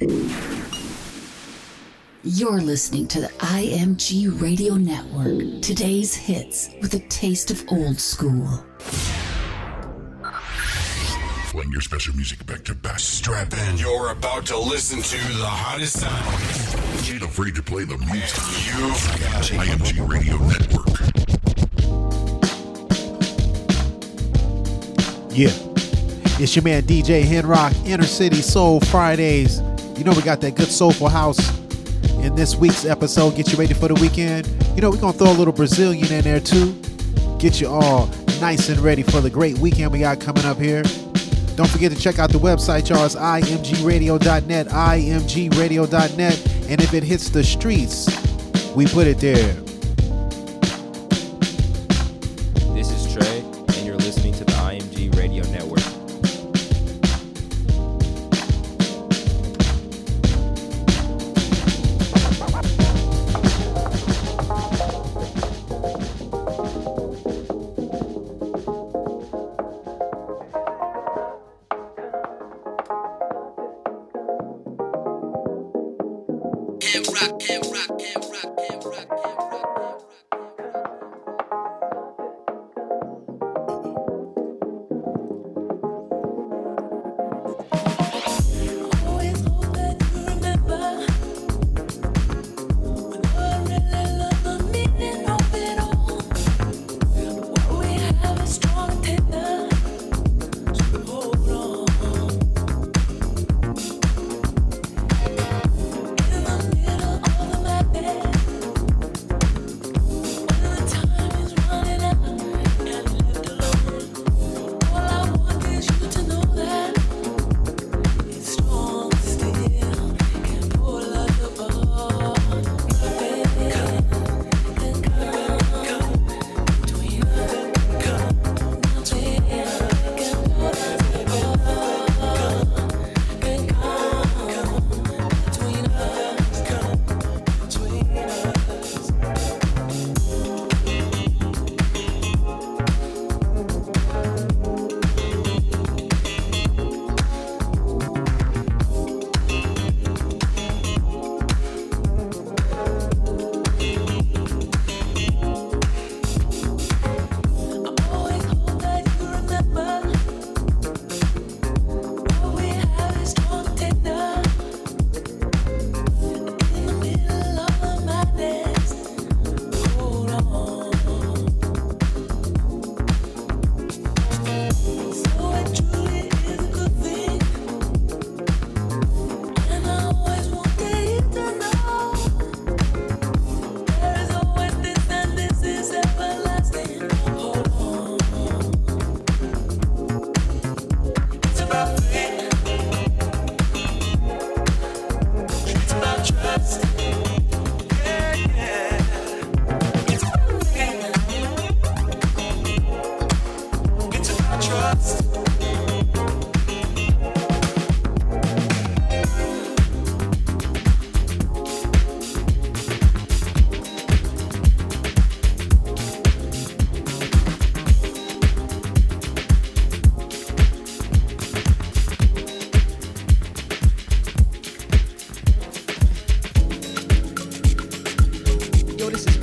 You're listening to the IMG Radio Network. Today's hits with a taste of old school. Playing your special music back to back. Strap in. You're about to listen to the hottest sound. Ain't afraid to play the music. You've got it. IMG Radio Network. Yeah. It's your man DJ Henrock, Inner City Soul Fridays. You know we got that good soulful house in this week's episode. Get you ready for the weekend. You know we're gonna throw a little Brazilian in there too. Get you all nice and ready for the great weekend we got coming up here. Don't forget to check out the website, y'all. It's imgradio.net, imgradio.net. And if it hits the streets, we put it there.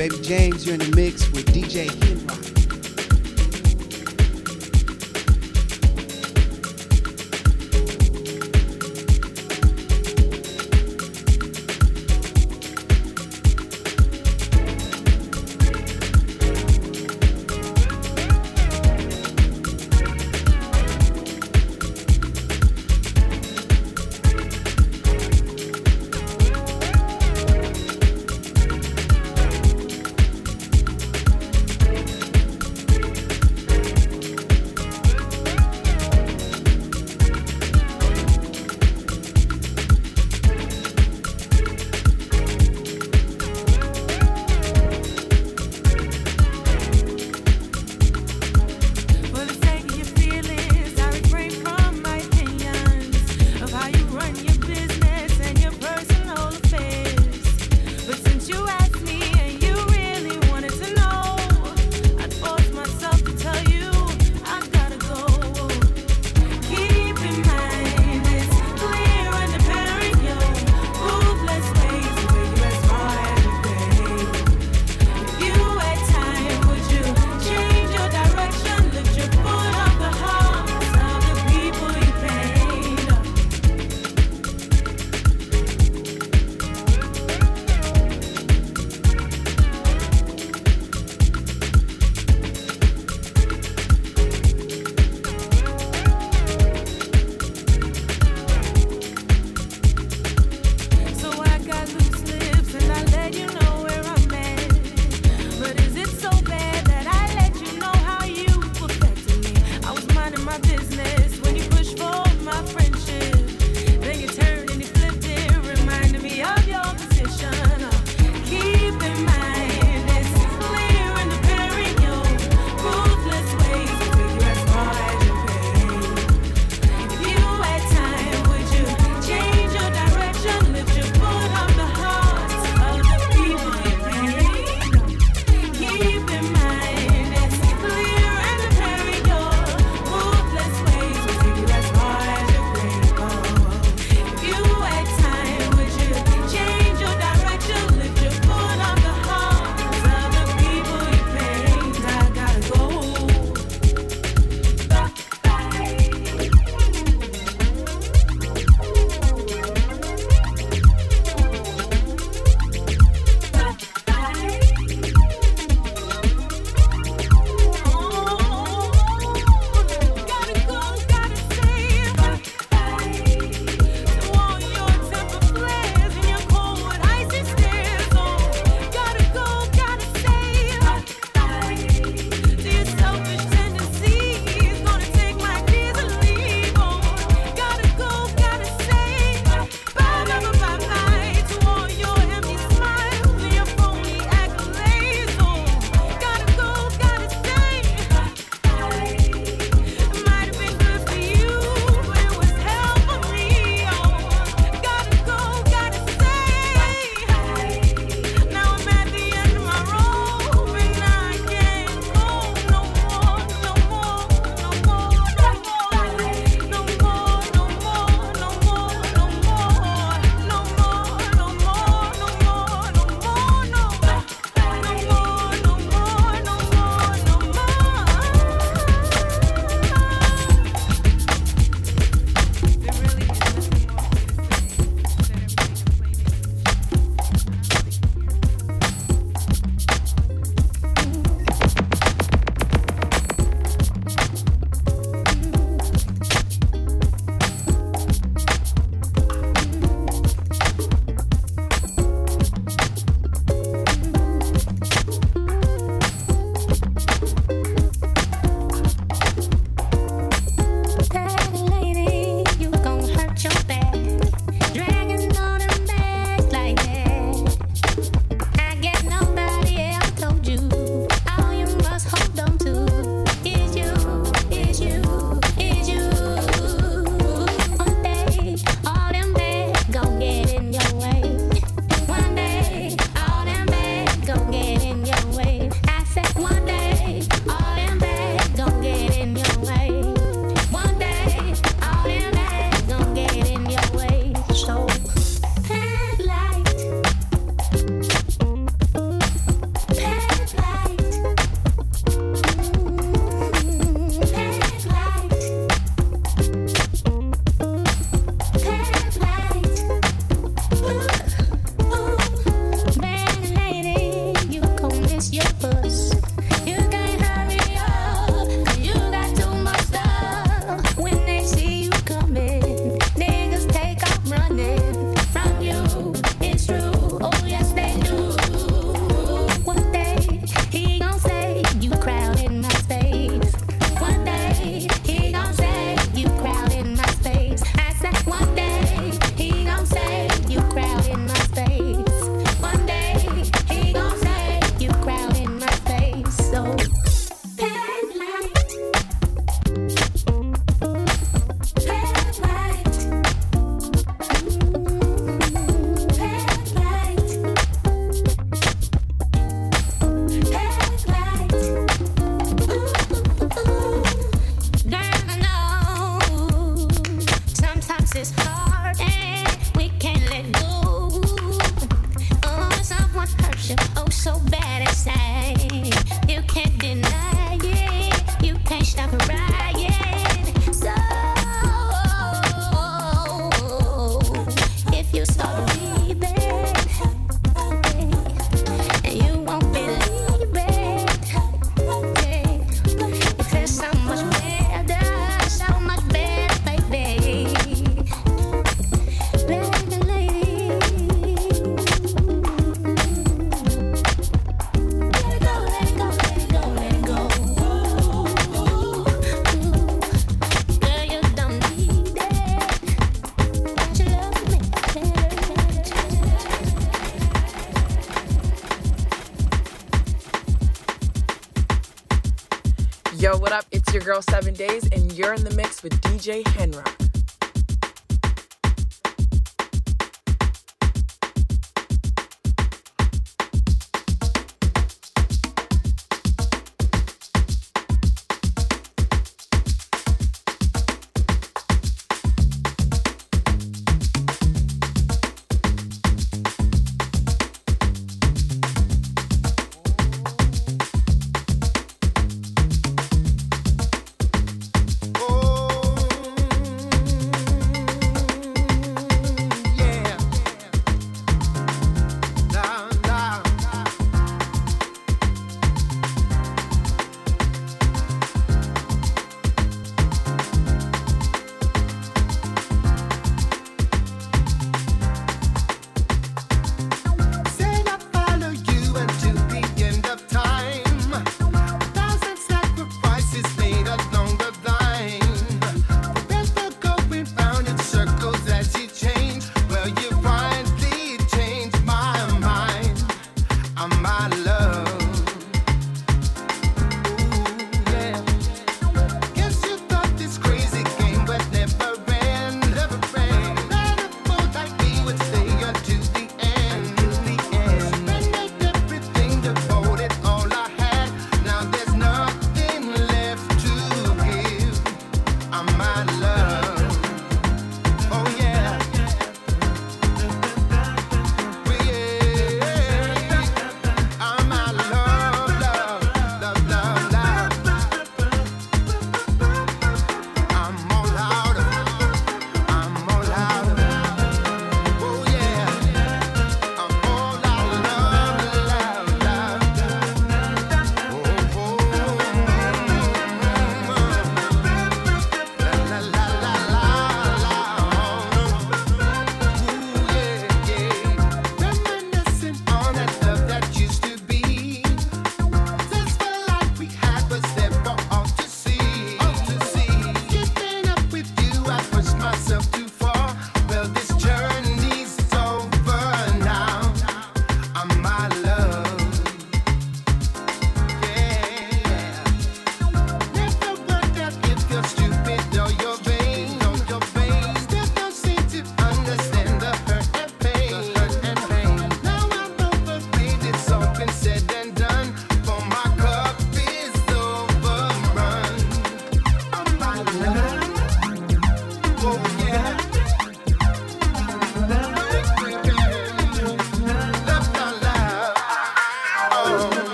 Baby James. You're in the mix with DJ Henrock. DJ Henry.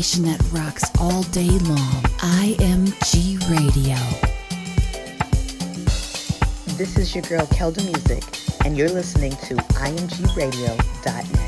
station that rocks all day long. IMG Radio. This is your girl Kelda Music, and you're listening to IMGRadio.net.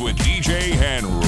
with DJ Henrock.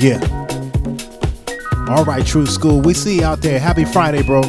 Yeah. All right, True School. We see you out there. Happy Friday, bro.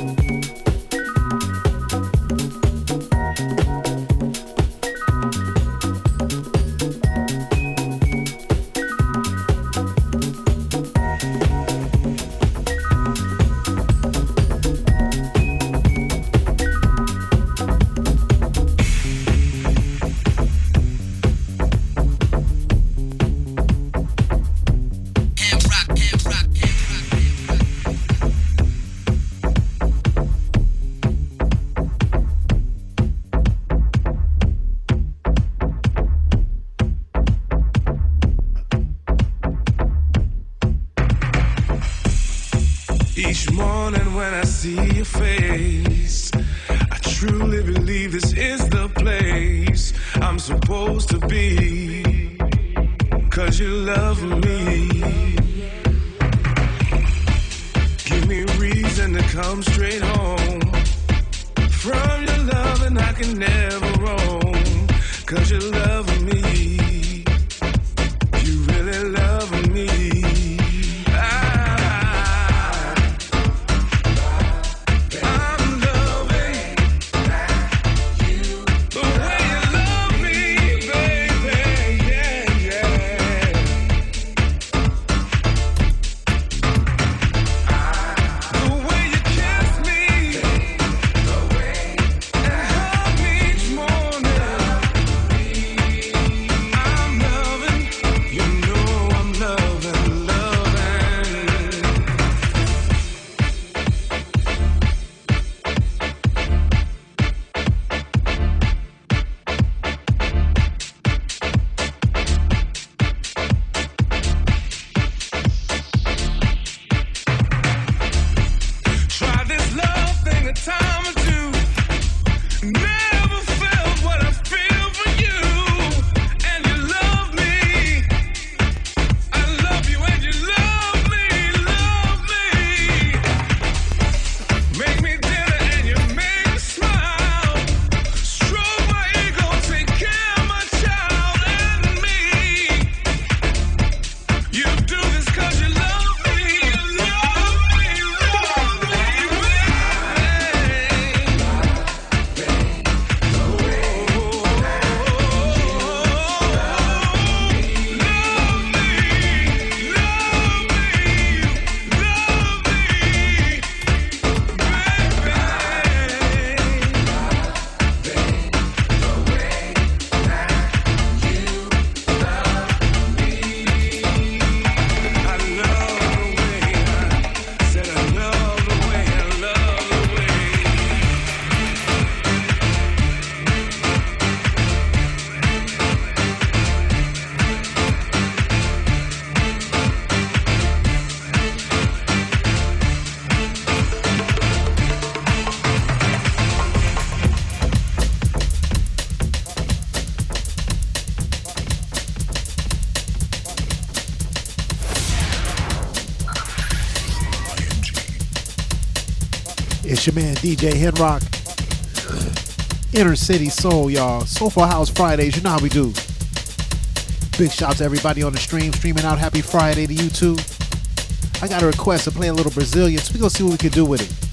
It's your man DJ Henrock. Inner City Soul, y'all. Soulful House Fridays, you know how we do. Big shout out to everybody on the stream, streaming out. Happy Friday to you too. I got a request to play a little Brazilian, so we gonna see what we can do with it.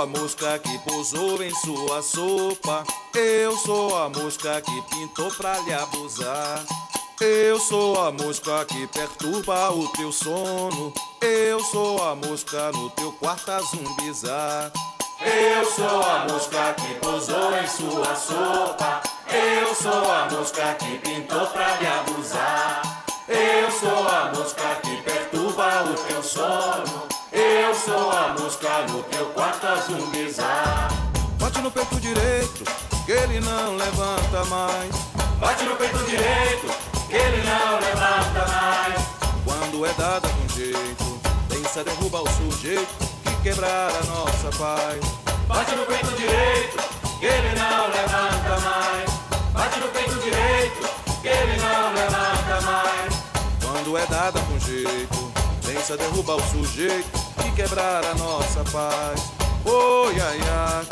Sou a mosca que pousou em sua sopa. Eu sou a mosca que pintou pra lhe abusar. Eu sou a mosca que perturba o teu sono. Eu sou a mosca no teu quarto a zumbizar. Eu sou a mosca que pousou em sua sopa. Eu sou a mosca que pintou pra lhe abusar. Eu sou a mosca que perturba o teu sono. Eu sou a mosca no teu quarto a zumbizar. Bate no peito direito, que ele não levanta mais. Bate no peito direito, que ele não levanta mais. Quando é dada com jeito, pensa derrubar o sujeito que quebrar a nossa paz. Bate no peito direito, que ele não levanta mais. Bate no peito direito, que ele não levanta mais. Quando é dada com jeito, pensa derrubar o sujeito e quebrar a nossa paz. Oi, ai, ai,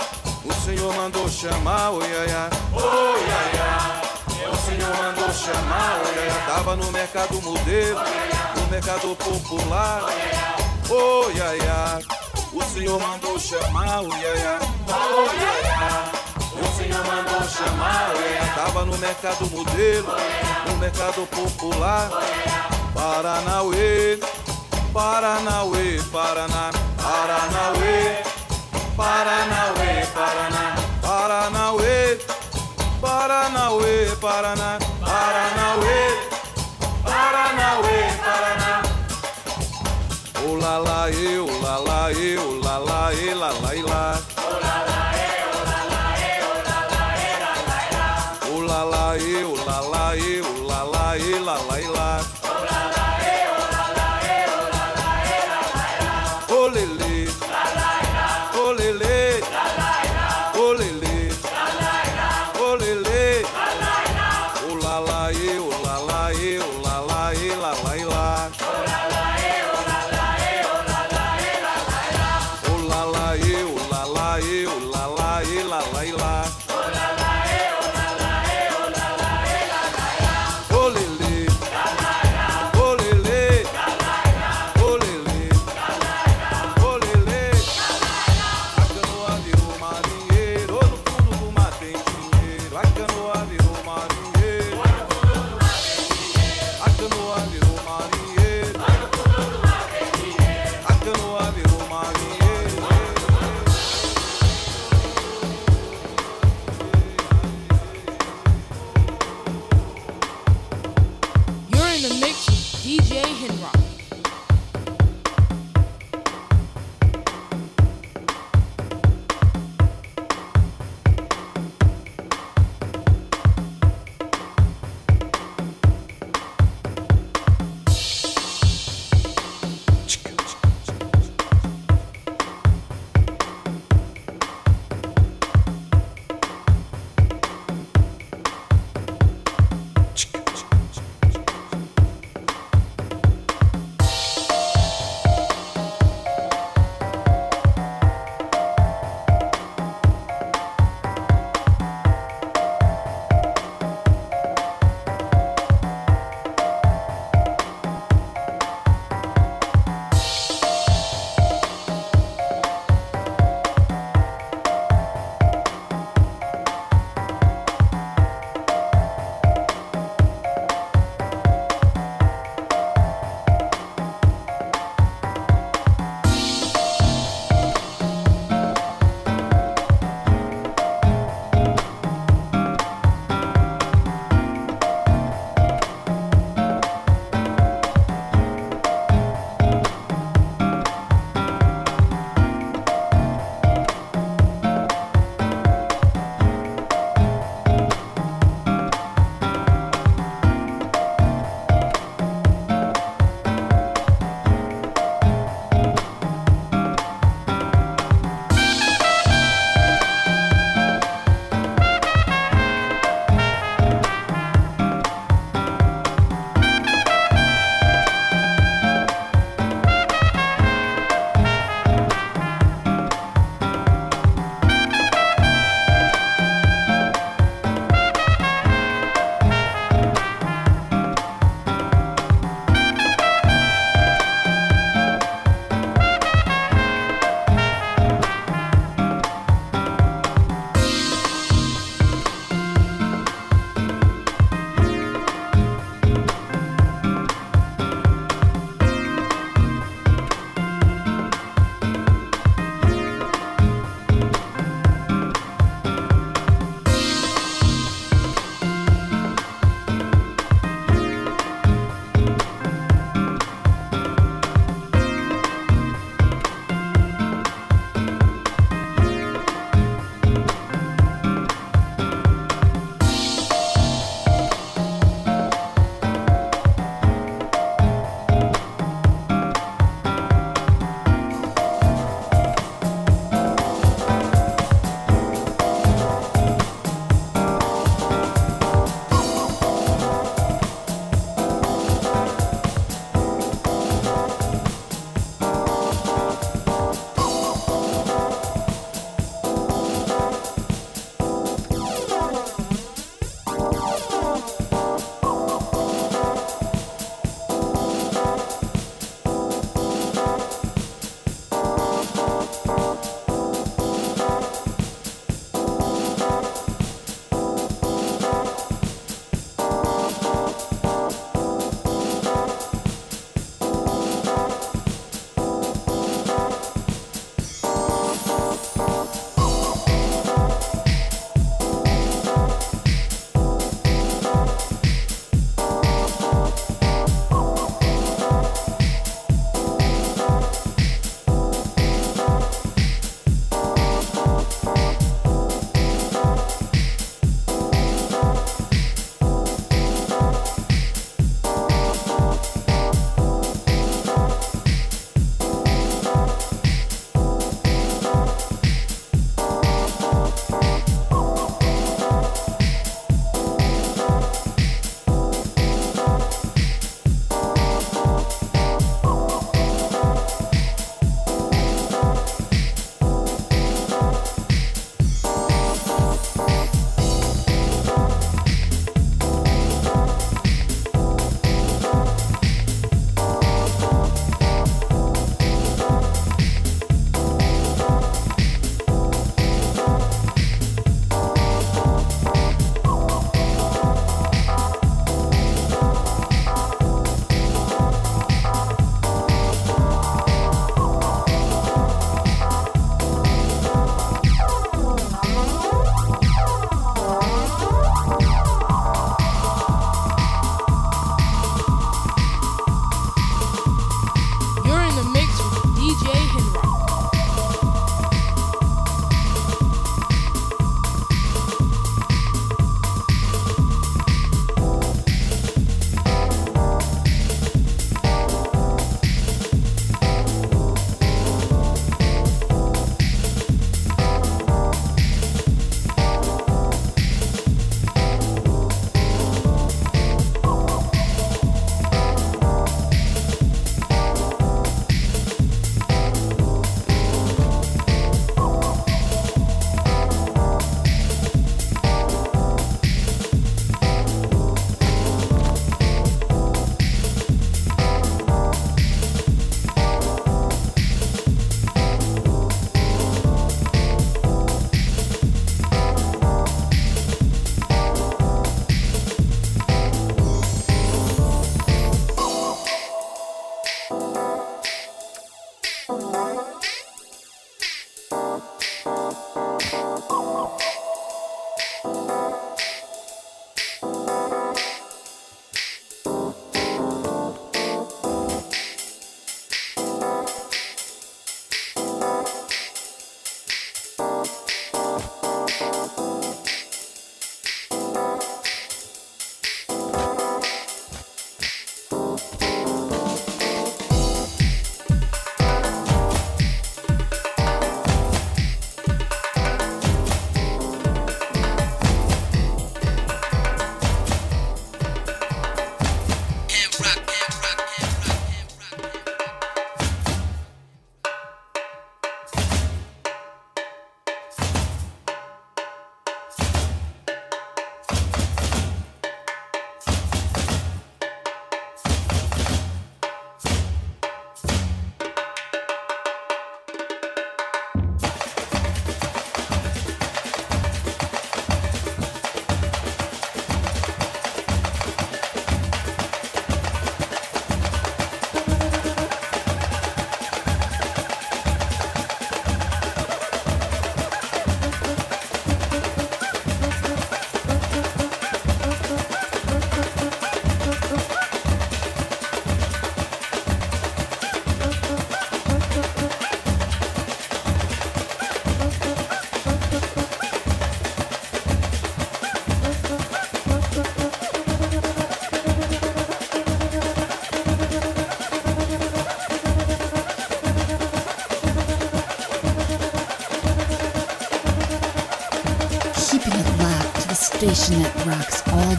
o Senhor mandou chamar, oi, ai, oi, ai, ai. O Senhor mandou chamar, oi, ai. Tava no mercado modelo, no mercado popular. Oi, ai, ai, o Senhor mandou chamar, oi, ai, oi, ai, ai. O Senhor mandou chamar, ai. Tava no mercado modelo, no mercado popular. Paranauê, Paranauê, Paraná, Paranauê, Paranauê, Paraná, Paranauê, Paranauê, Paraná, Paranauê, Paranauê, Paraná. Olá, lá, eu, lá, lá, eu, lá, lá, e, lá, e, lá. Olá, lá.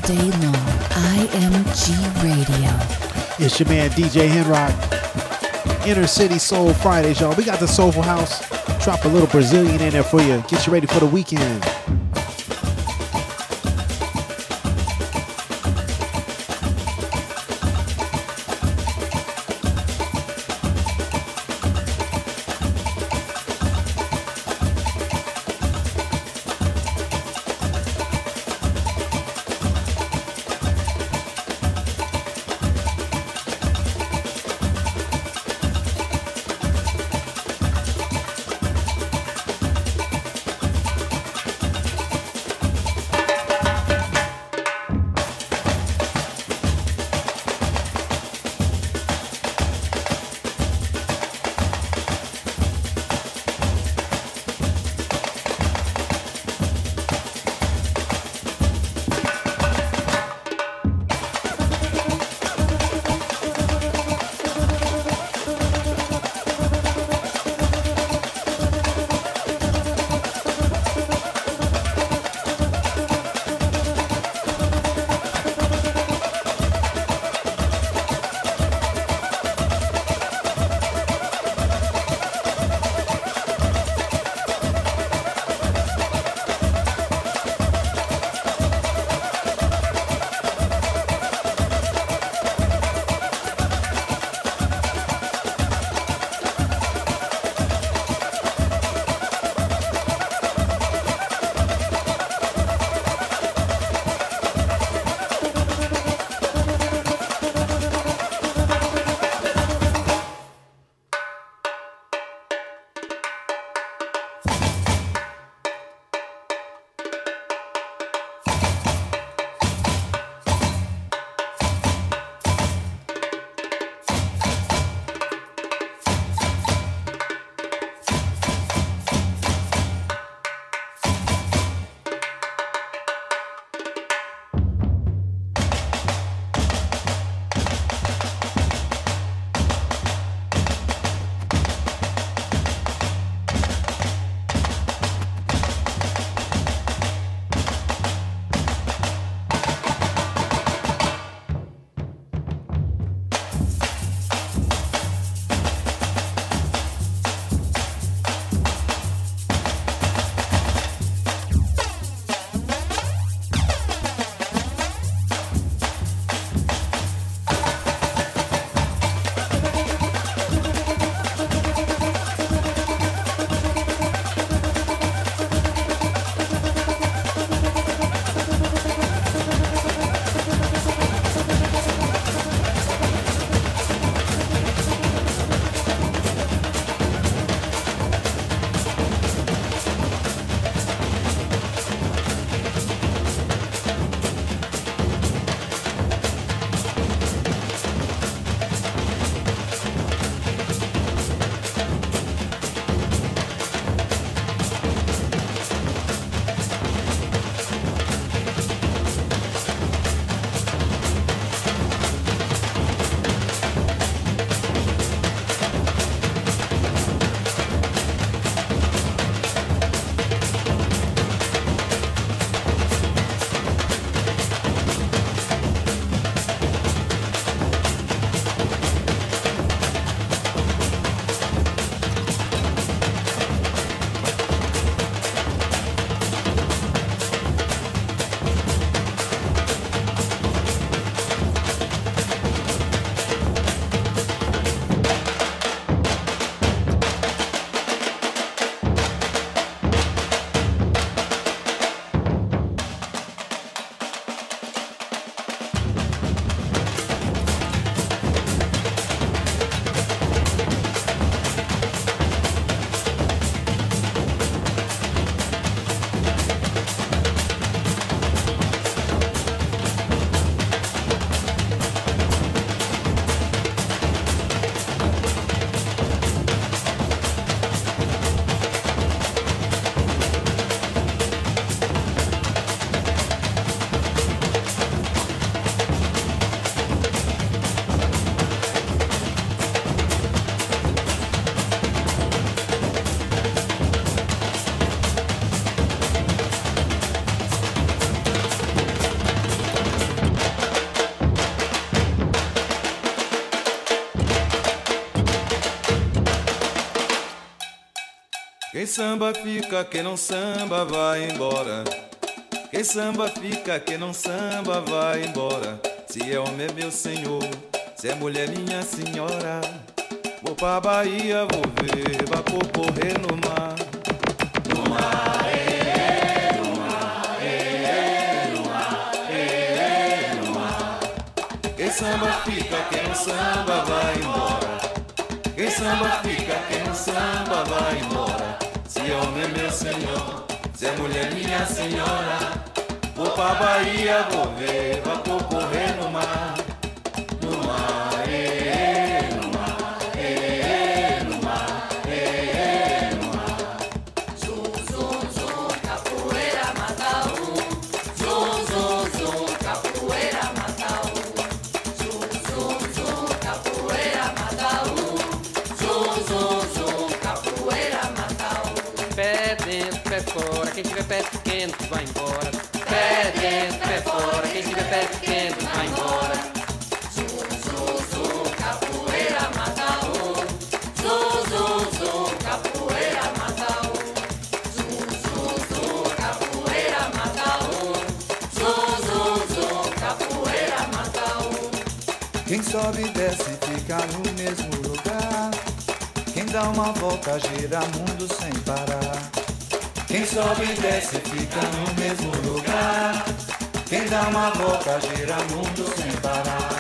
Day long. IMG Radio. It's your man DJ Henrock. Inner City Soul Fridays, y'all. We got the Soulful House. Drop a little Brazilian in there for you. Get you ready for the weekend. Samba fica, quem não samba vai embora. Quem samba fica, quem não samba vai embora. Se é homem é meu senhor, se é mulher minha senhora. Vou pra Bahia, vou ver vapor correr no mar. No mar. Quem samba fica, quem não samba vai embora. Quem samba fica, quem não samba vai embora. Homem é meu senhor, se é mulher minha senhora. Vou pra Bahia, vou ver vapor correr no mar. Vai embora. Pé dentro, pé fora, quem tiver pé pequeno vai embora. Zum, zum, capoeira mata zum, zum, capoeira mata zum, zum, capoeira mata zum, zum, capoeira mata. Quem sobe e desce fica no mesmo lugar. Quem dá uma volta gira mundo sem parar. Sobe e desce fica no mesmo lugar. Quem dá uma volta gira mundo sem parar.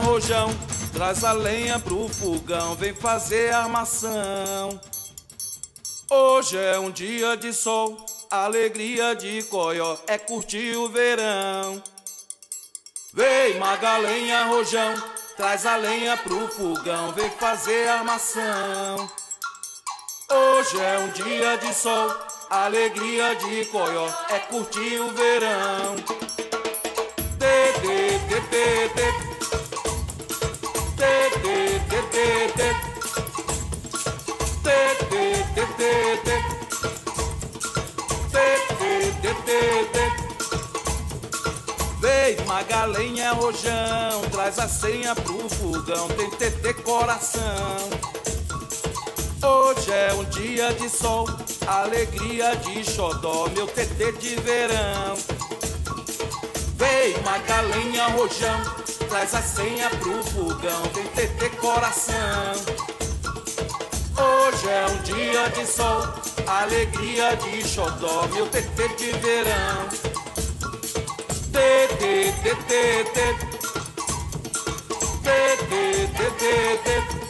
Rojão, traz a lenha pro fogão, vem fazer armação. Hoje é um dia de sol, alegria de coió, é curtir o verão. Vem, Magalenha, rojão, traz a lenha pro fogão, vem fazer armação. Hoje é um dia de sol, alegria de coió, é curtir o verão. Tê, tê, tê, tê. Vem, Magalenha, rojão, traz a senha pro fogão, tem TT coração. Hoje é um dia de sol, alegria de xodó, meu TT de verão. Vem, Magalenha, rojão, traz a senha pro fogão, tem TT coração. Hoje é um dia de sol, alegria de xodó, meu TT de verão. Tê, tê, tê, tê, tê. Tê, tê, tê, tê,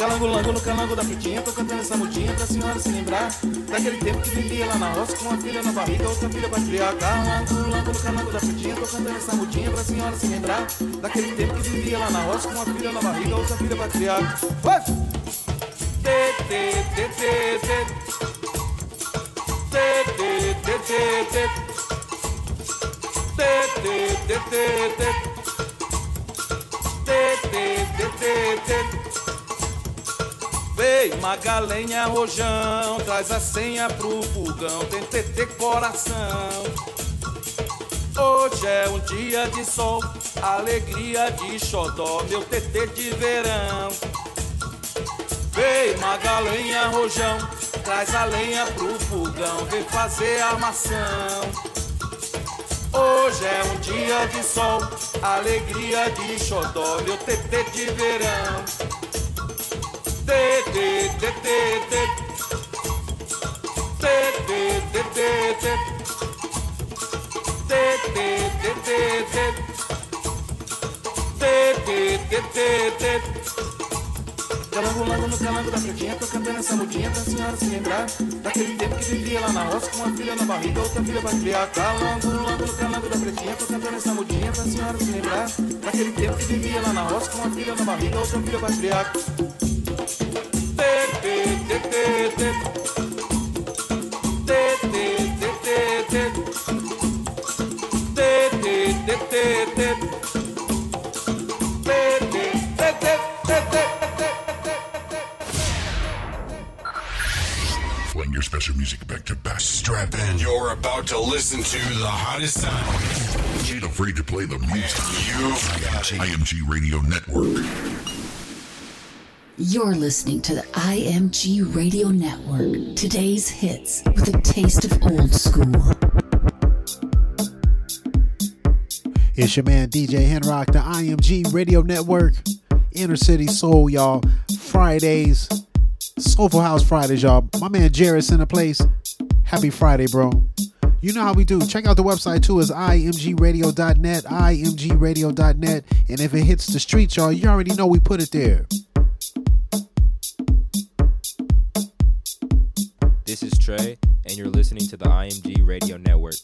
Calango, lango no calango da frutinha, tô cantando essa mudinha pra senhora se lembrar Daquele tempo que vivia lá na roça com uma filha na barriga, outra filha pra criar Calango, lango no calango da frutinha, tô cantando essa mudinha pra senhora se lembrar Daquele tempo que vivia lá na roça com uma filha na barriga, outra filha pra criar Vai! Tê, tê, tê, tê, tê. Tê, tê, tê, tê, tê. Tê, tê, tê, tê, tê. Tê, tê, tê, tê, tê. Vem, Magalenha, rojão, traz a senha pro fogão, tem TT coração. Hoje é um dia de sol, alegria de xodó, meu TT de verão. Vem, Magalenha, rojão, traz a lenha pro fogão, vem fazer armação. Hoje é um dia de sol, alegria de xodó, meu TT de verão. Calango, lango no calango da frutinha, tô cantando essa mudinha pra senhora se lembrar. Daquele tempo que vivia lá na roça com uma filha na barriga, outra filha pra criar. Calango, lango no calango da frutinha, tô cantando essa mudinha pra senhora se lembrar. Daquele tempo que vivia lá na roça com uma filha na barriga, outra filha pra criar Your special music back to back. Strap in. You're about to listen to the hottest sound. Ain't afraid to play the music. You've got it. IMG Radio Network. You're listening to the IMG Radio Network. Today's hits with a taste of old school. It's your man DJ Henrock, the IMG Radio Network, Inner City Soul, y'all. Fridays, Soulful House Fridays, y'all. My man Jared's in the place. Happy Friday, bro. You know how we do. Check out the website too. It's imgradio.net, imgradio.net. And if it hits the streets, y'all, you already know we put it there. Trey, and you're listening to the IMG Radio Network.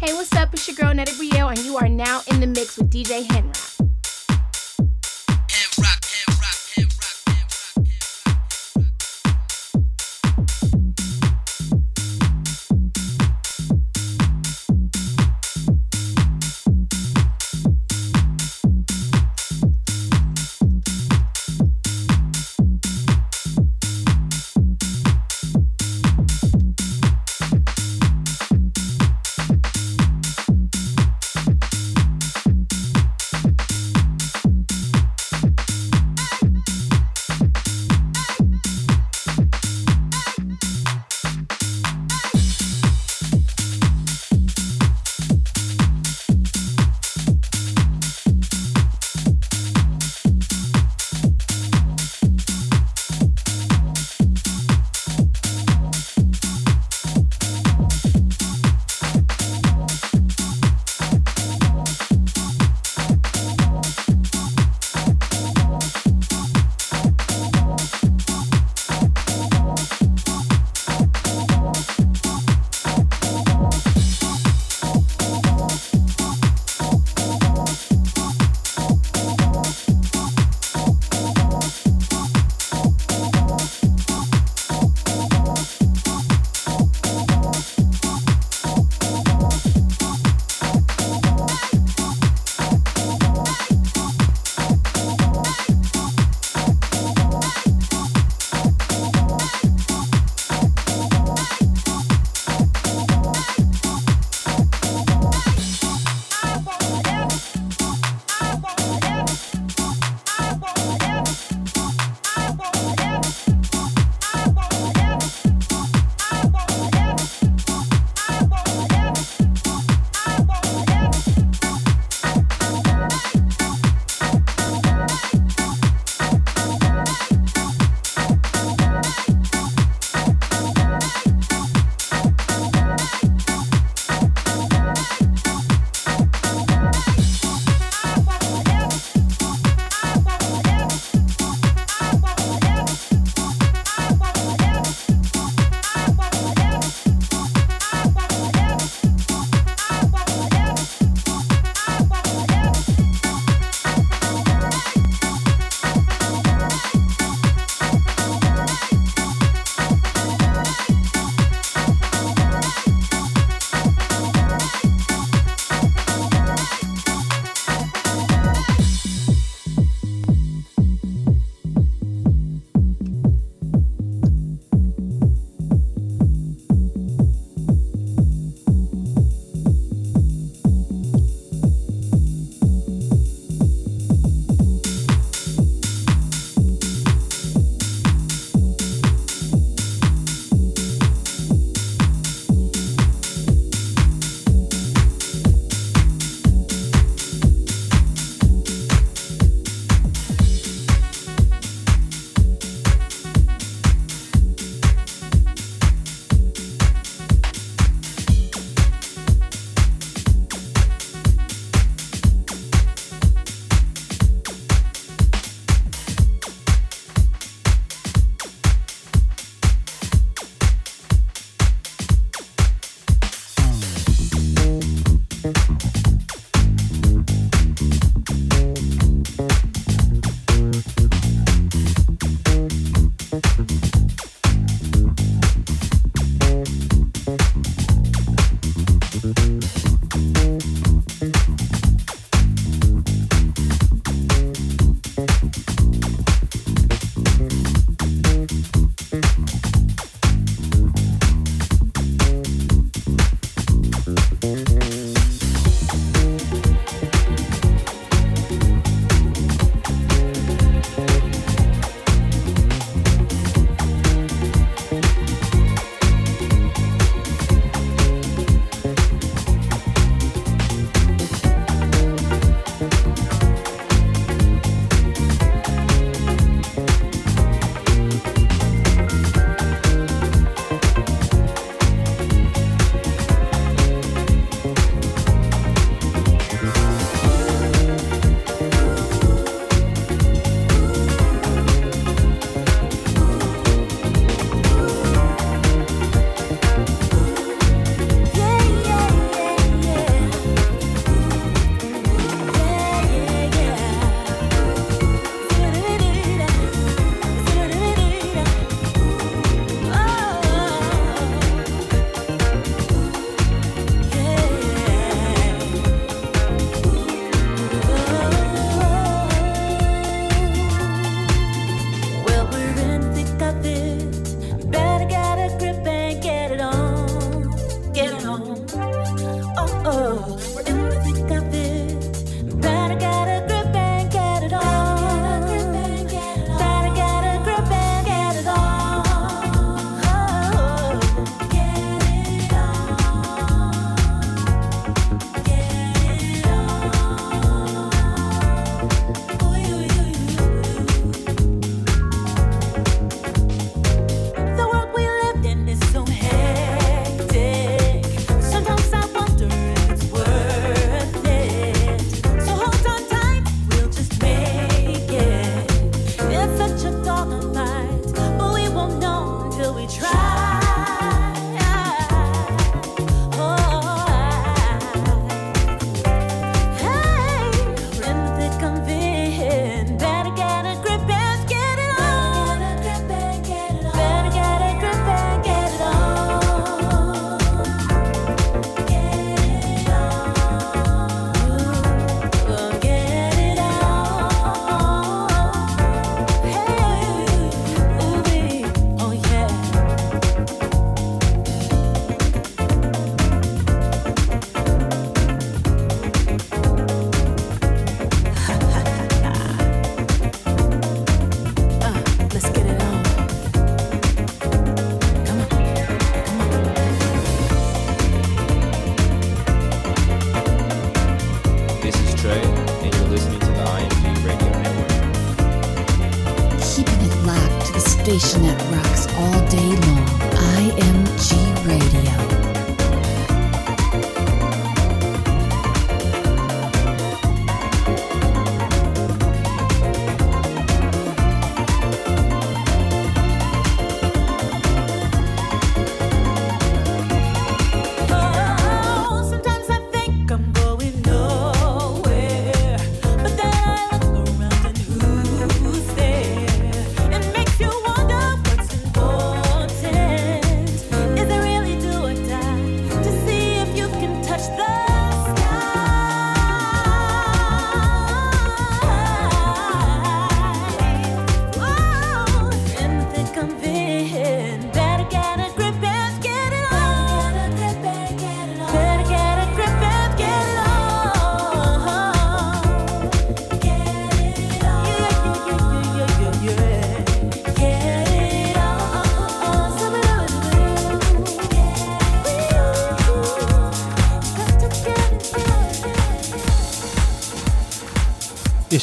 Hey, what's up? It's your girl Netta Brielle, and you are now in the mix with DJ Henry.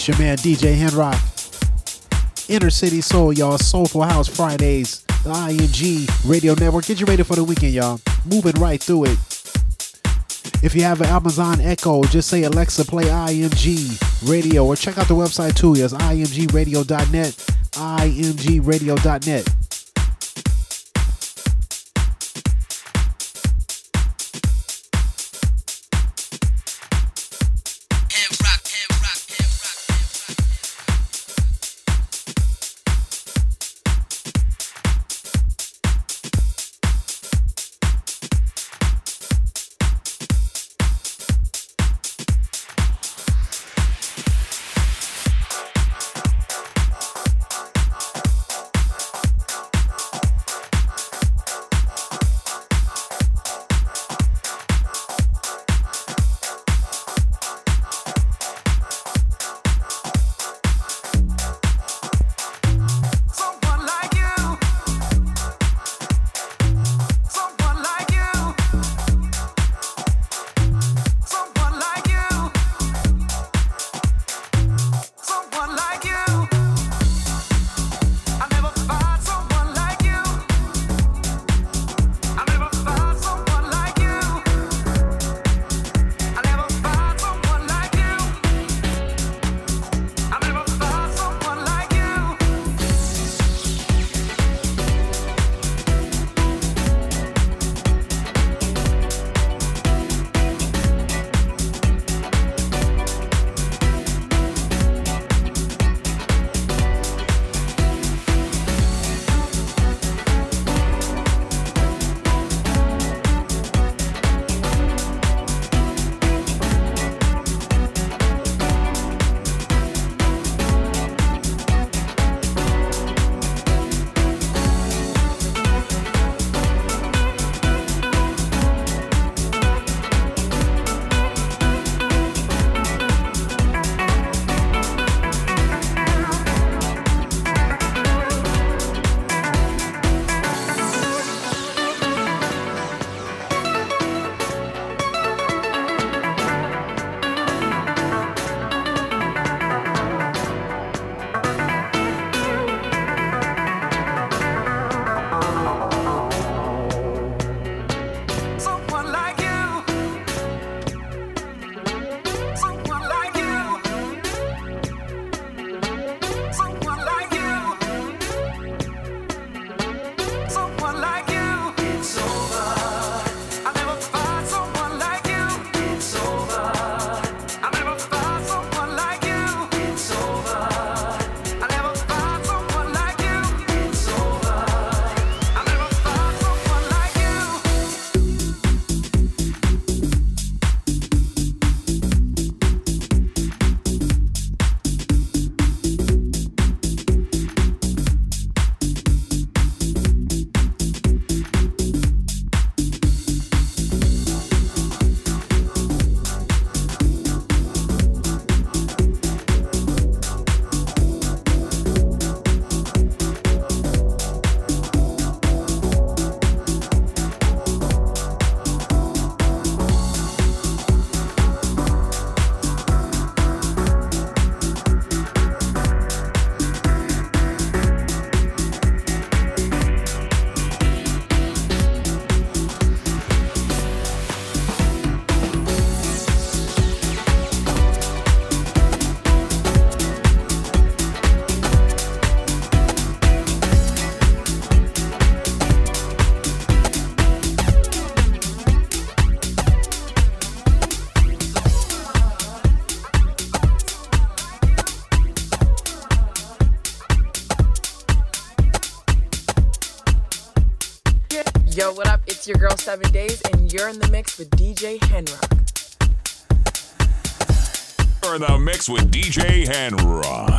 Your man DJ Henrock. Inner City Soul, y'all. Soulful House Fridays. The ING Radio Network. Get you ready for the weekend, y'all. Moving right through it. If you have an Amazon Echo, just say Alexa, play IMG Radio, or check out the website too. It's imgradio.net. imgradio.net. seven days, and you're in the mix with DJ Henrock. You're in the mix with DJ Henrock.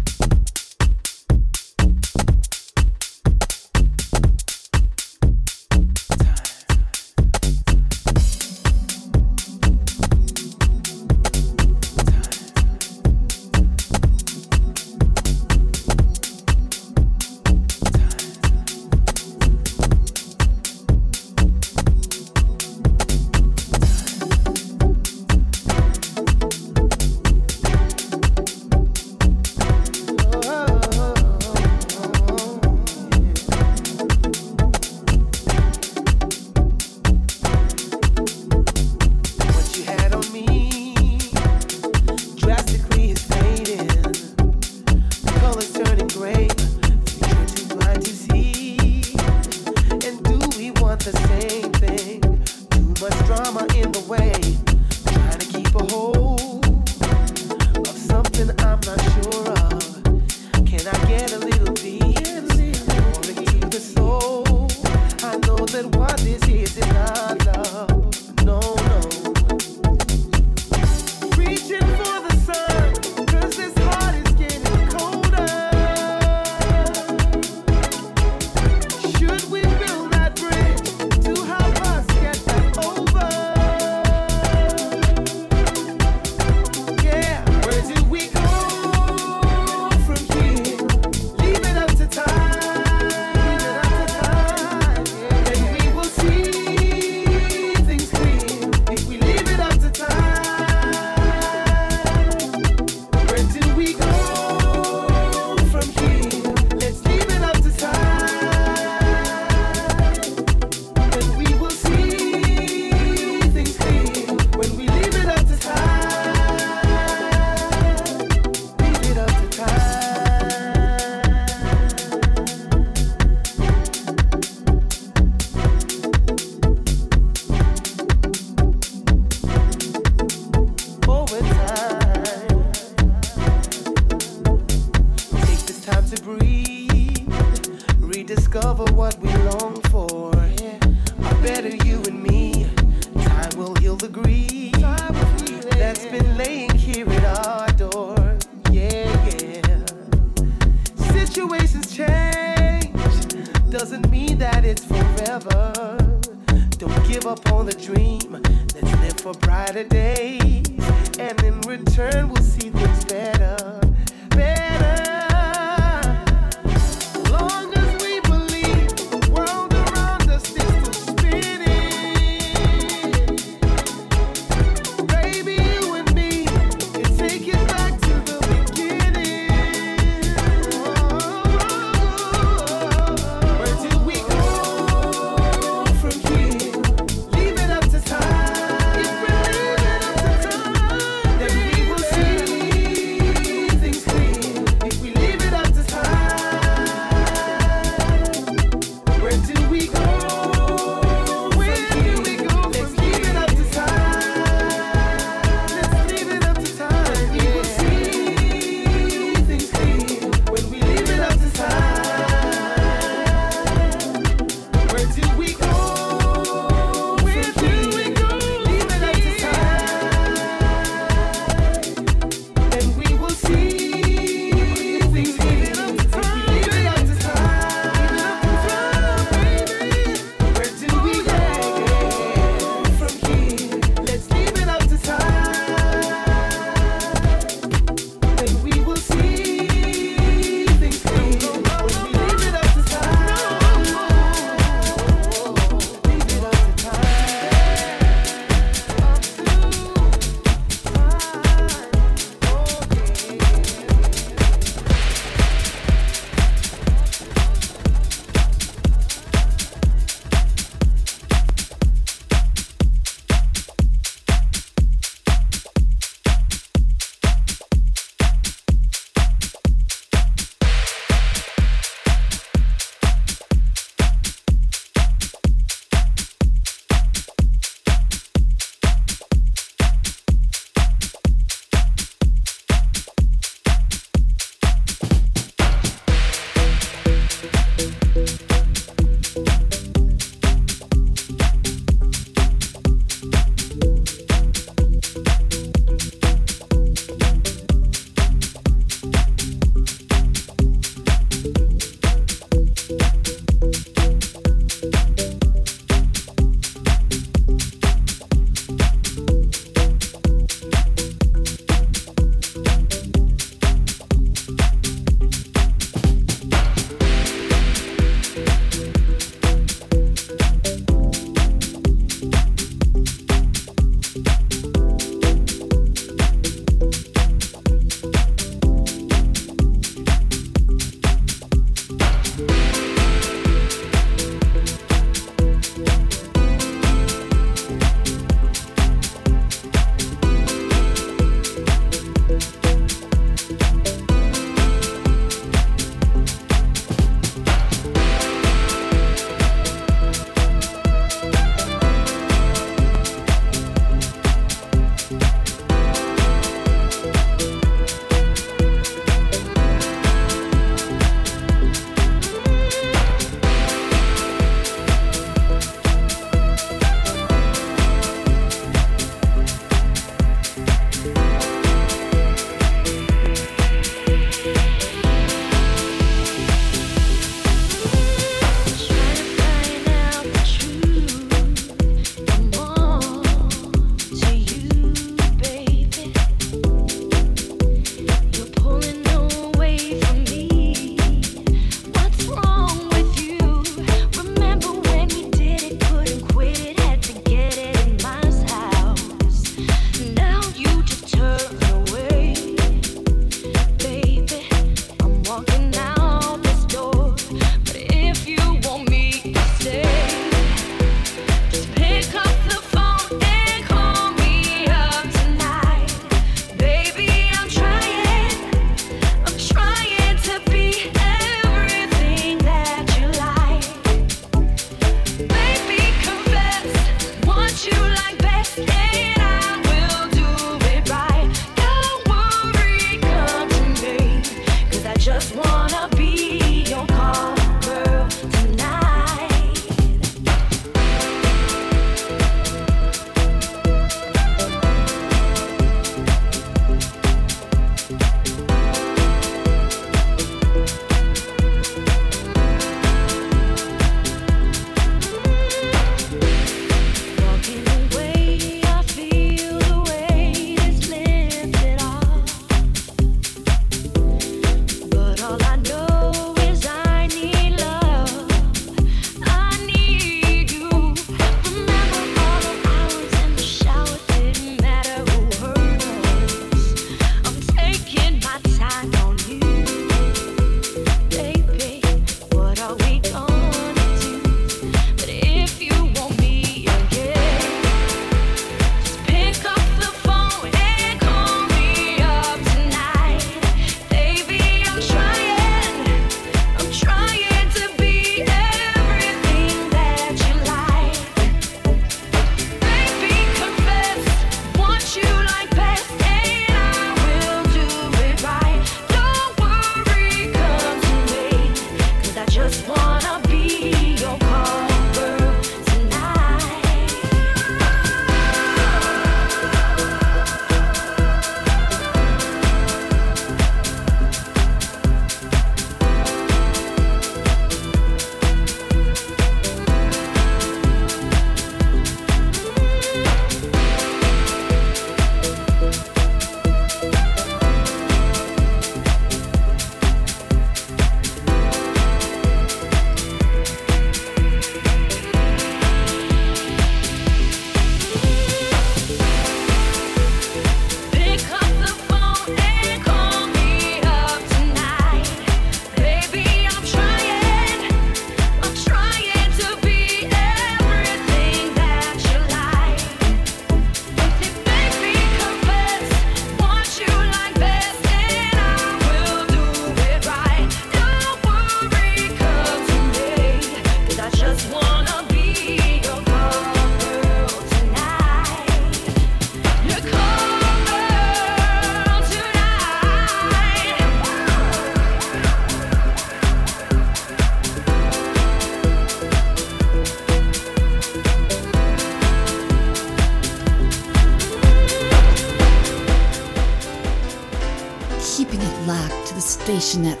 that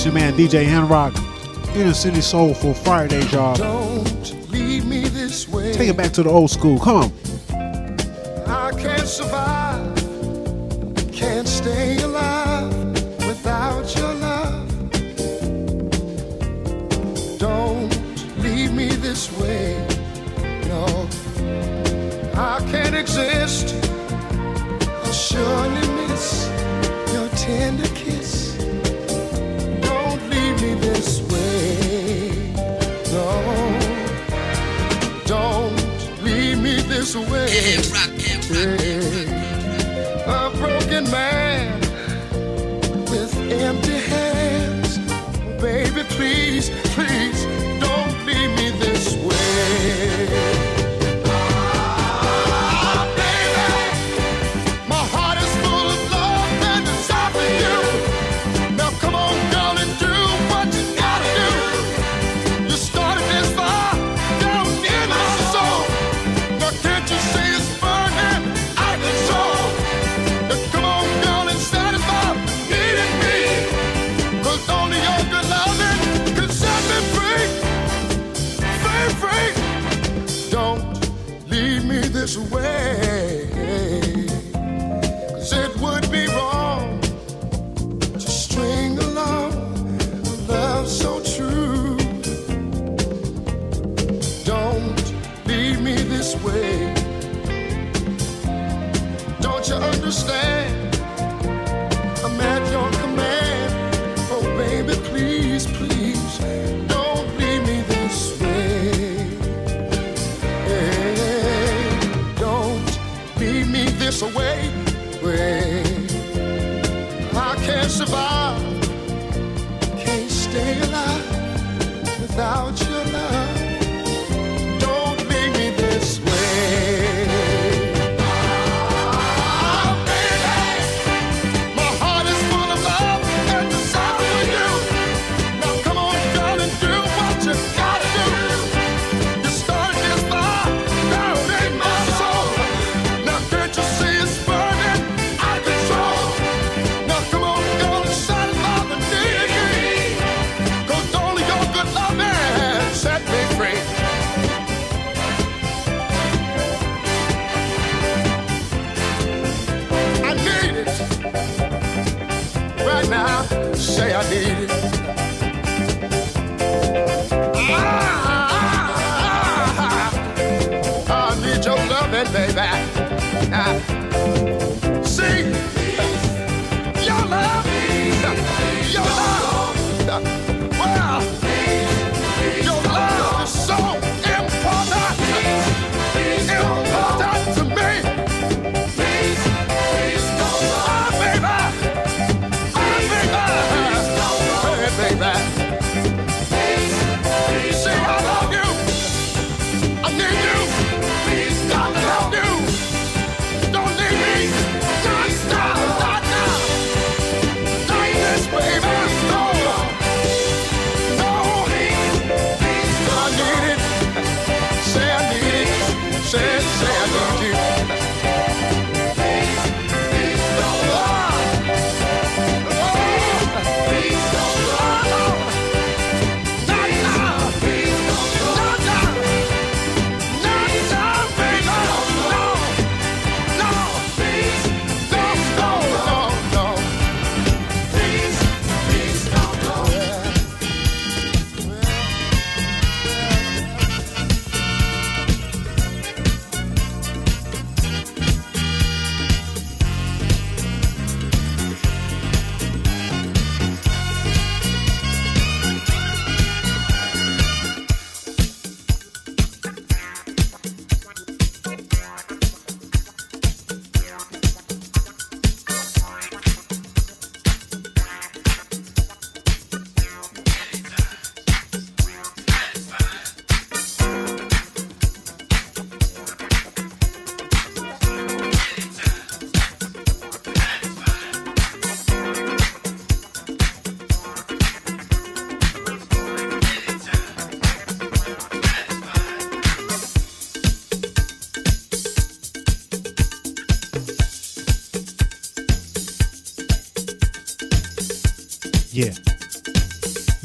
It's your man DJ Henrock, Inner City Soul for Friday, y'all. Take it back to the old school. Come on. Yeah, rock, yeah, rock, yeah, a broken man.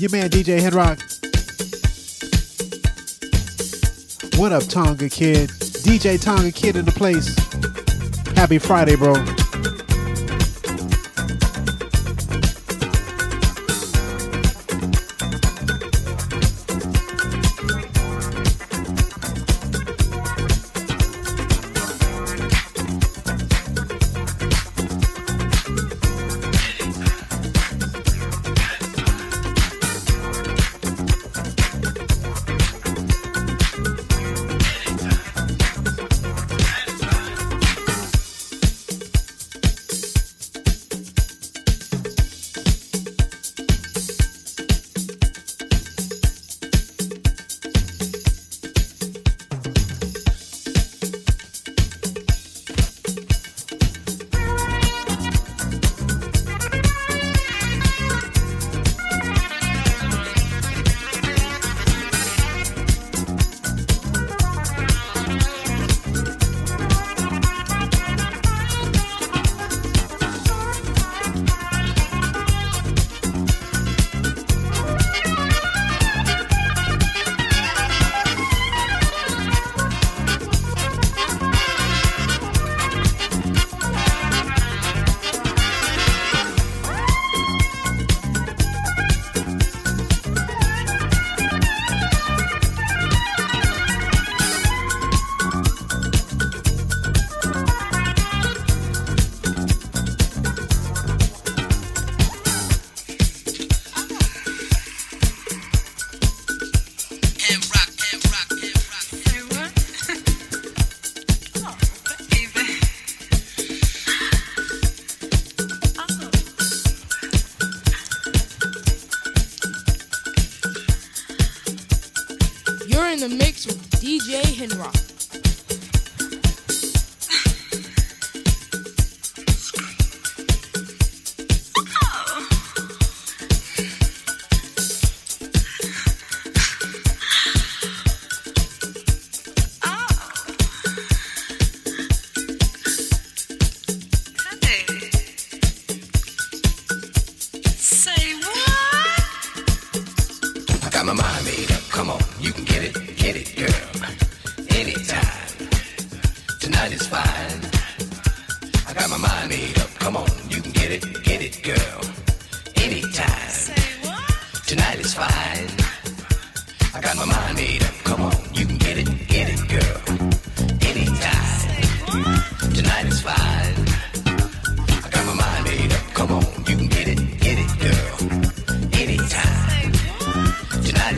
your man DJ Headrock. What up, Tonga Kid? DJ Tonga Kid in the place. Happy Friday, bro.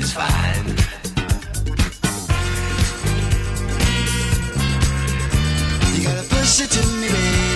satisfied. You gotta push it to me, baby.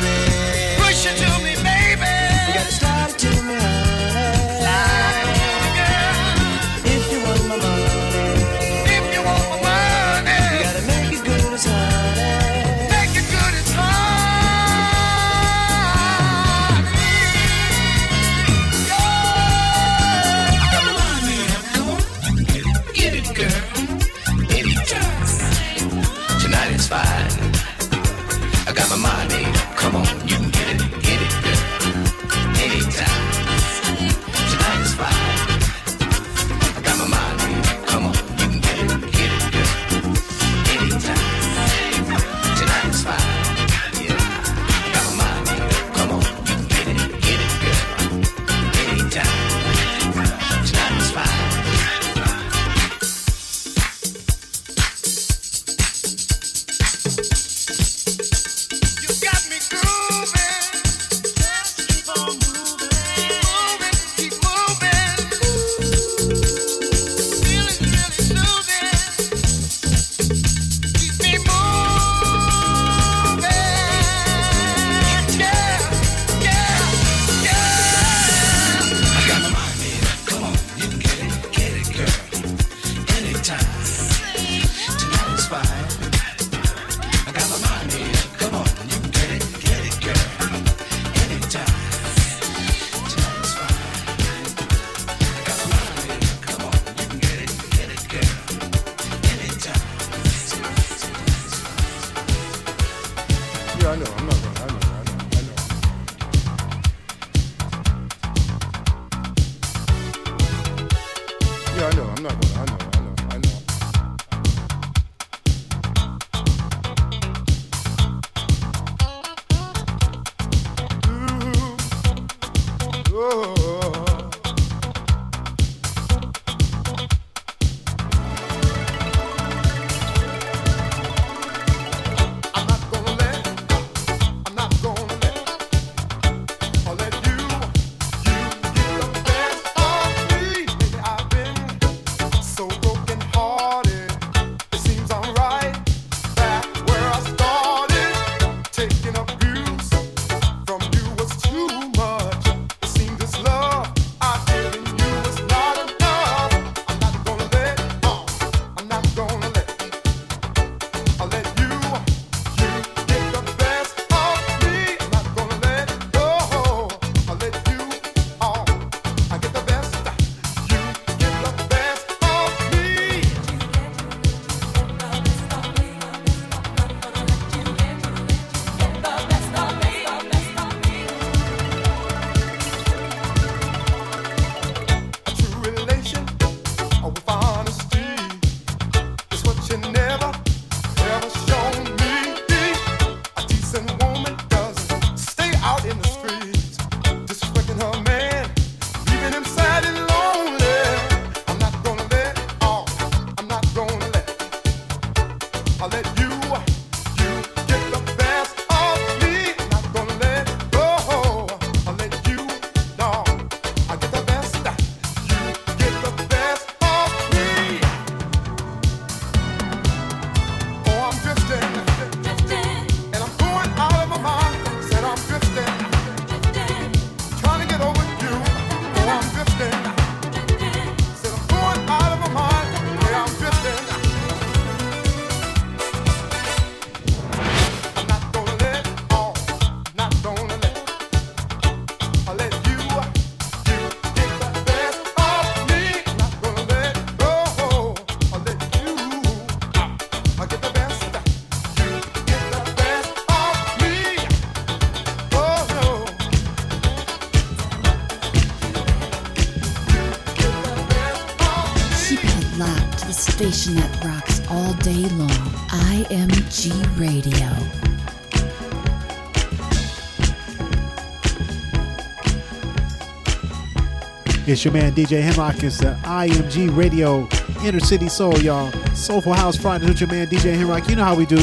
It's your man DJ Hemlock. It's the IMG Radio Inner City Soul, y'all. Soulful House Fridays It's your man DJ Hemlock. You know how we do.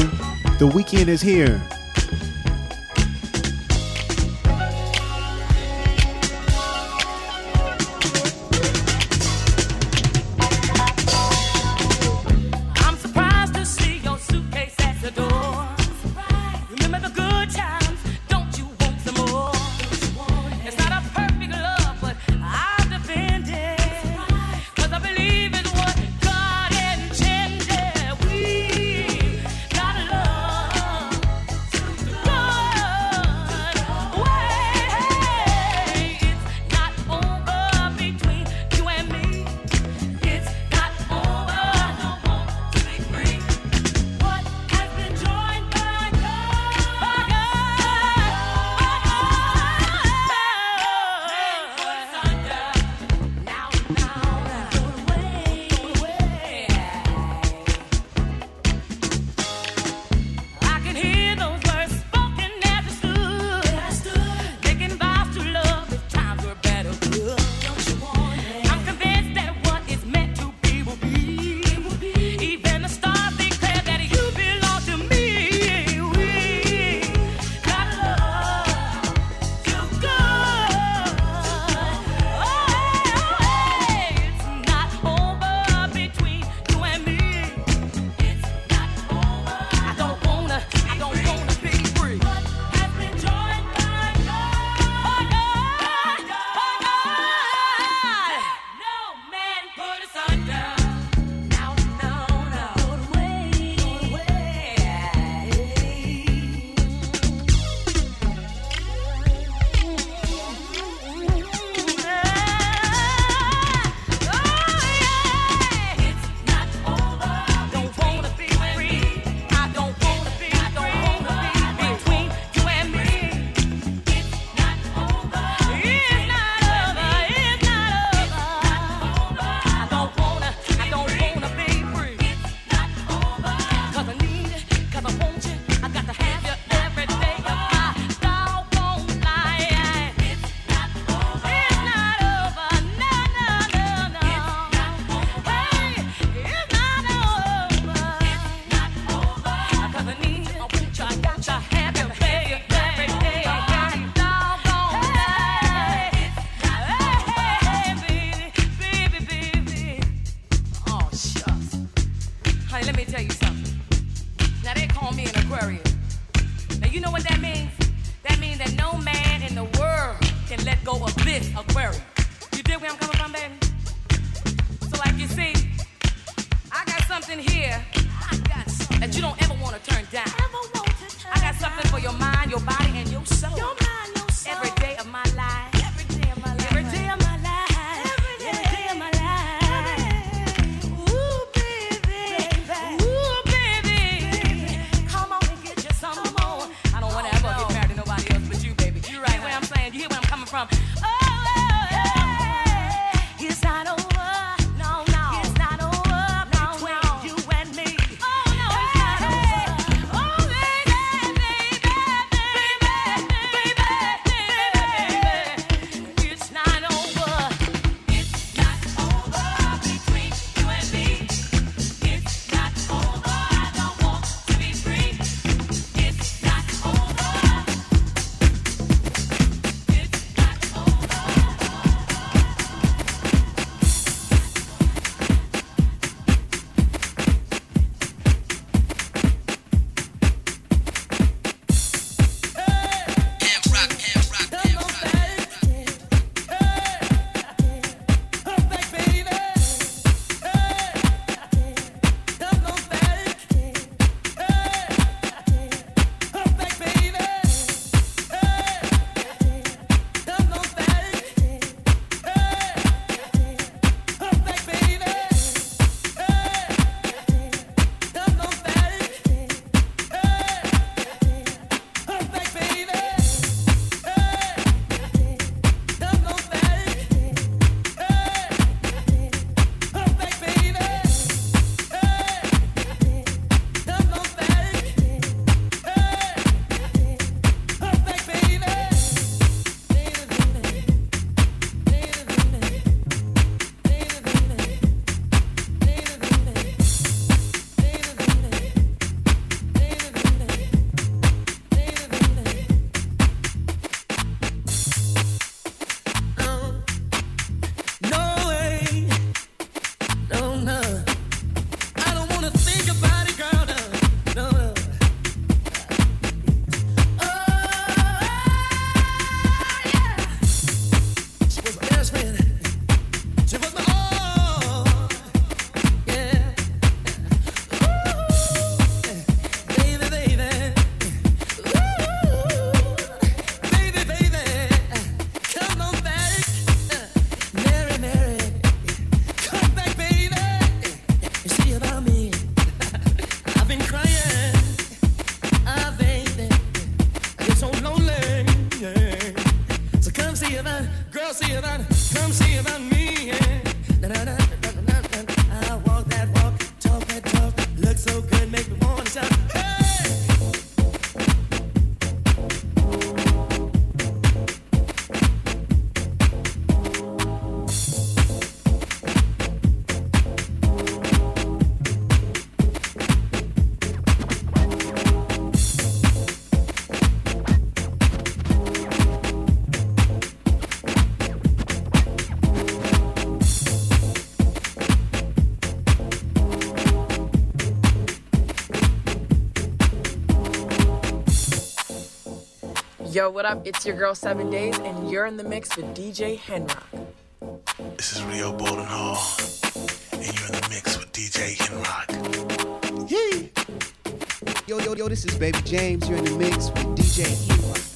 The weekend is here. tell you something. Now they call me an Aquarius. Now you know what that means? That means that no man in the world can let go of this Aquarius. You dig where I'm coming from, baby? So like you see, I got something here something that you don't ever want to turn down. I got something down. for your mind, your body, and your soul. Your mind, your soul. Every day Yo, what up? It's your girl Seven Days, and you're in the mix with DJ Henrock. This is Rio Boldenhall, and you're in the mix with DJ Henrock. Yee! Yo, yo, yo, this is Baby James. You're in the mix with DJ Henrock.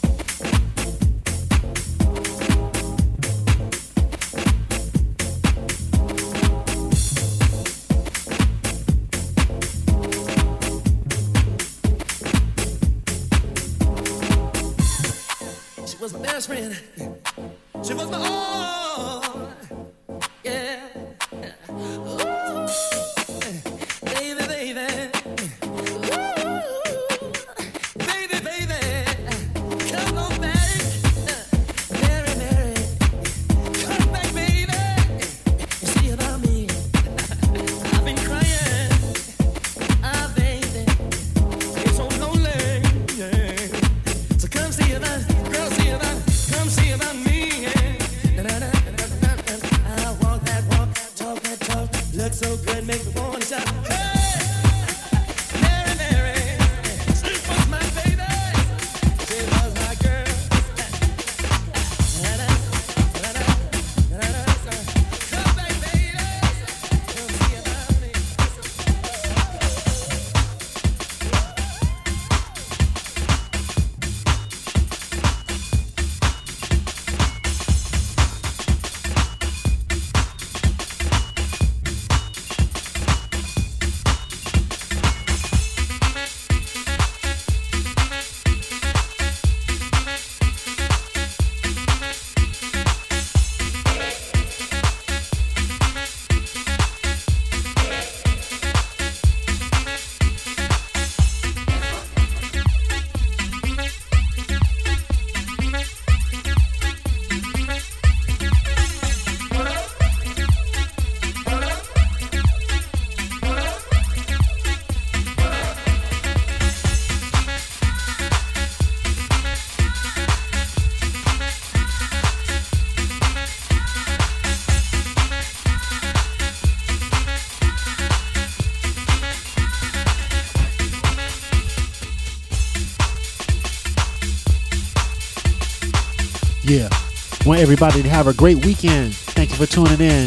Want everybody to have a great weekend. Thank you for tuning in.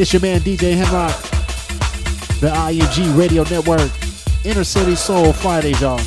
It's your man DJ Henrock, the IMG Radio Network, Inner City Soul Fridays, y'all.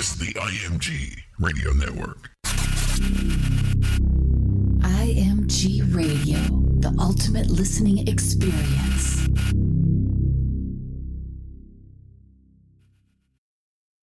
This is the IMG Radio Network. IMG Radio, the ultimate listening experience.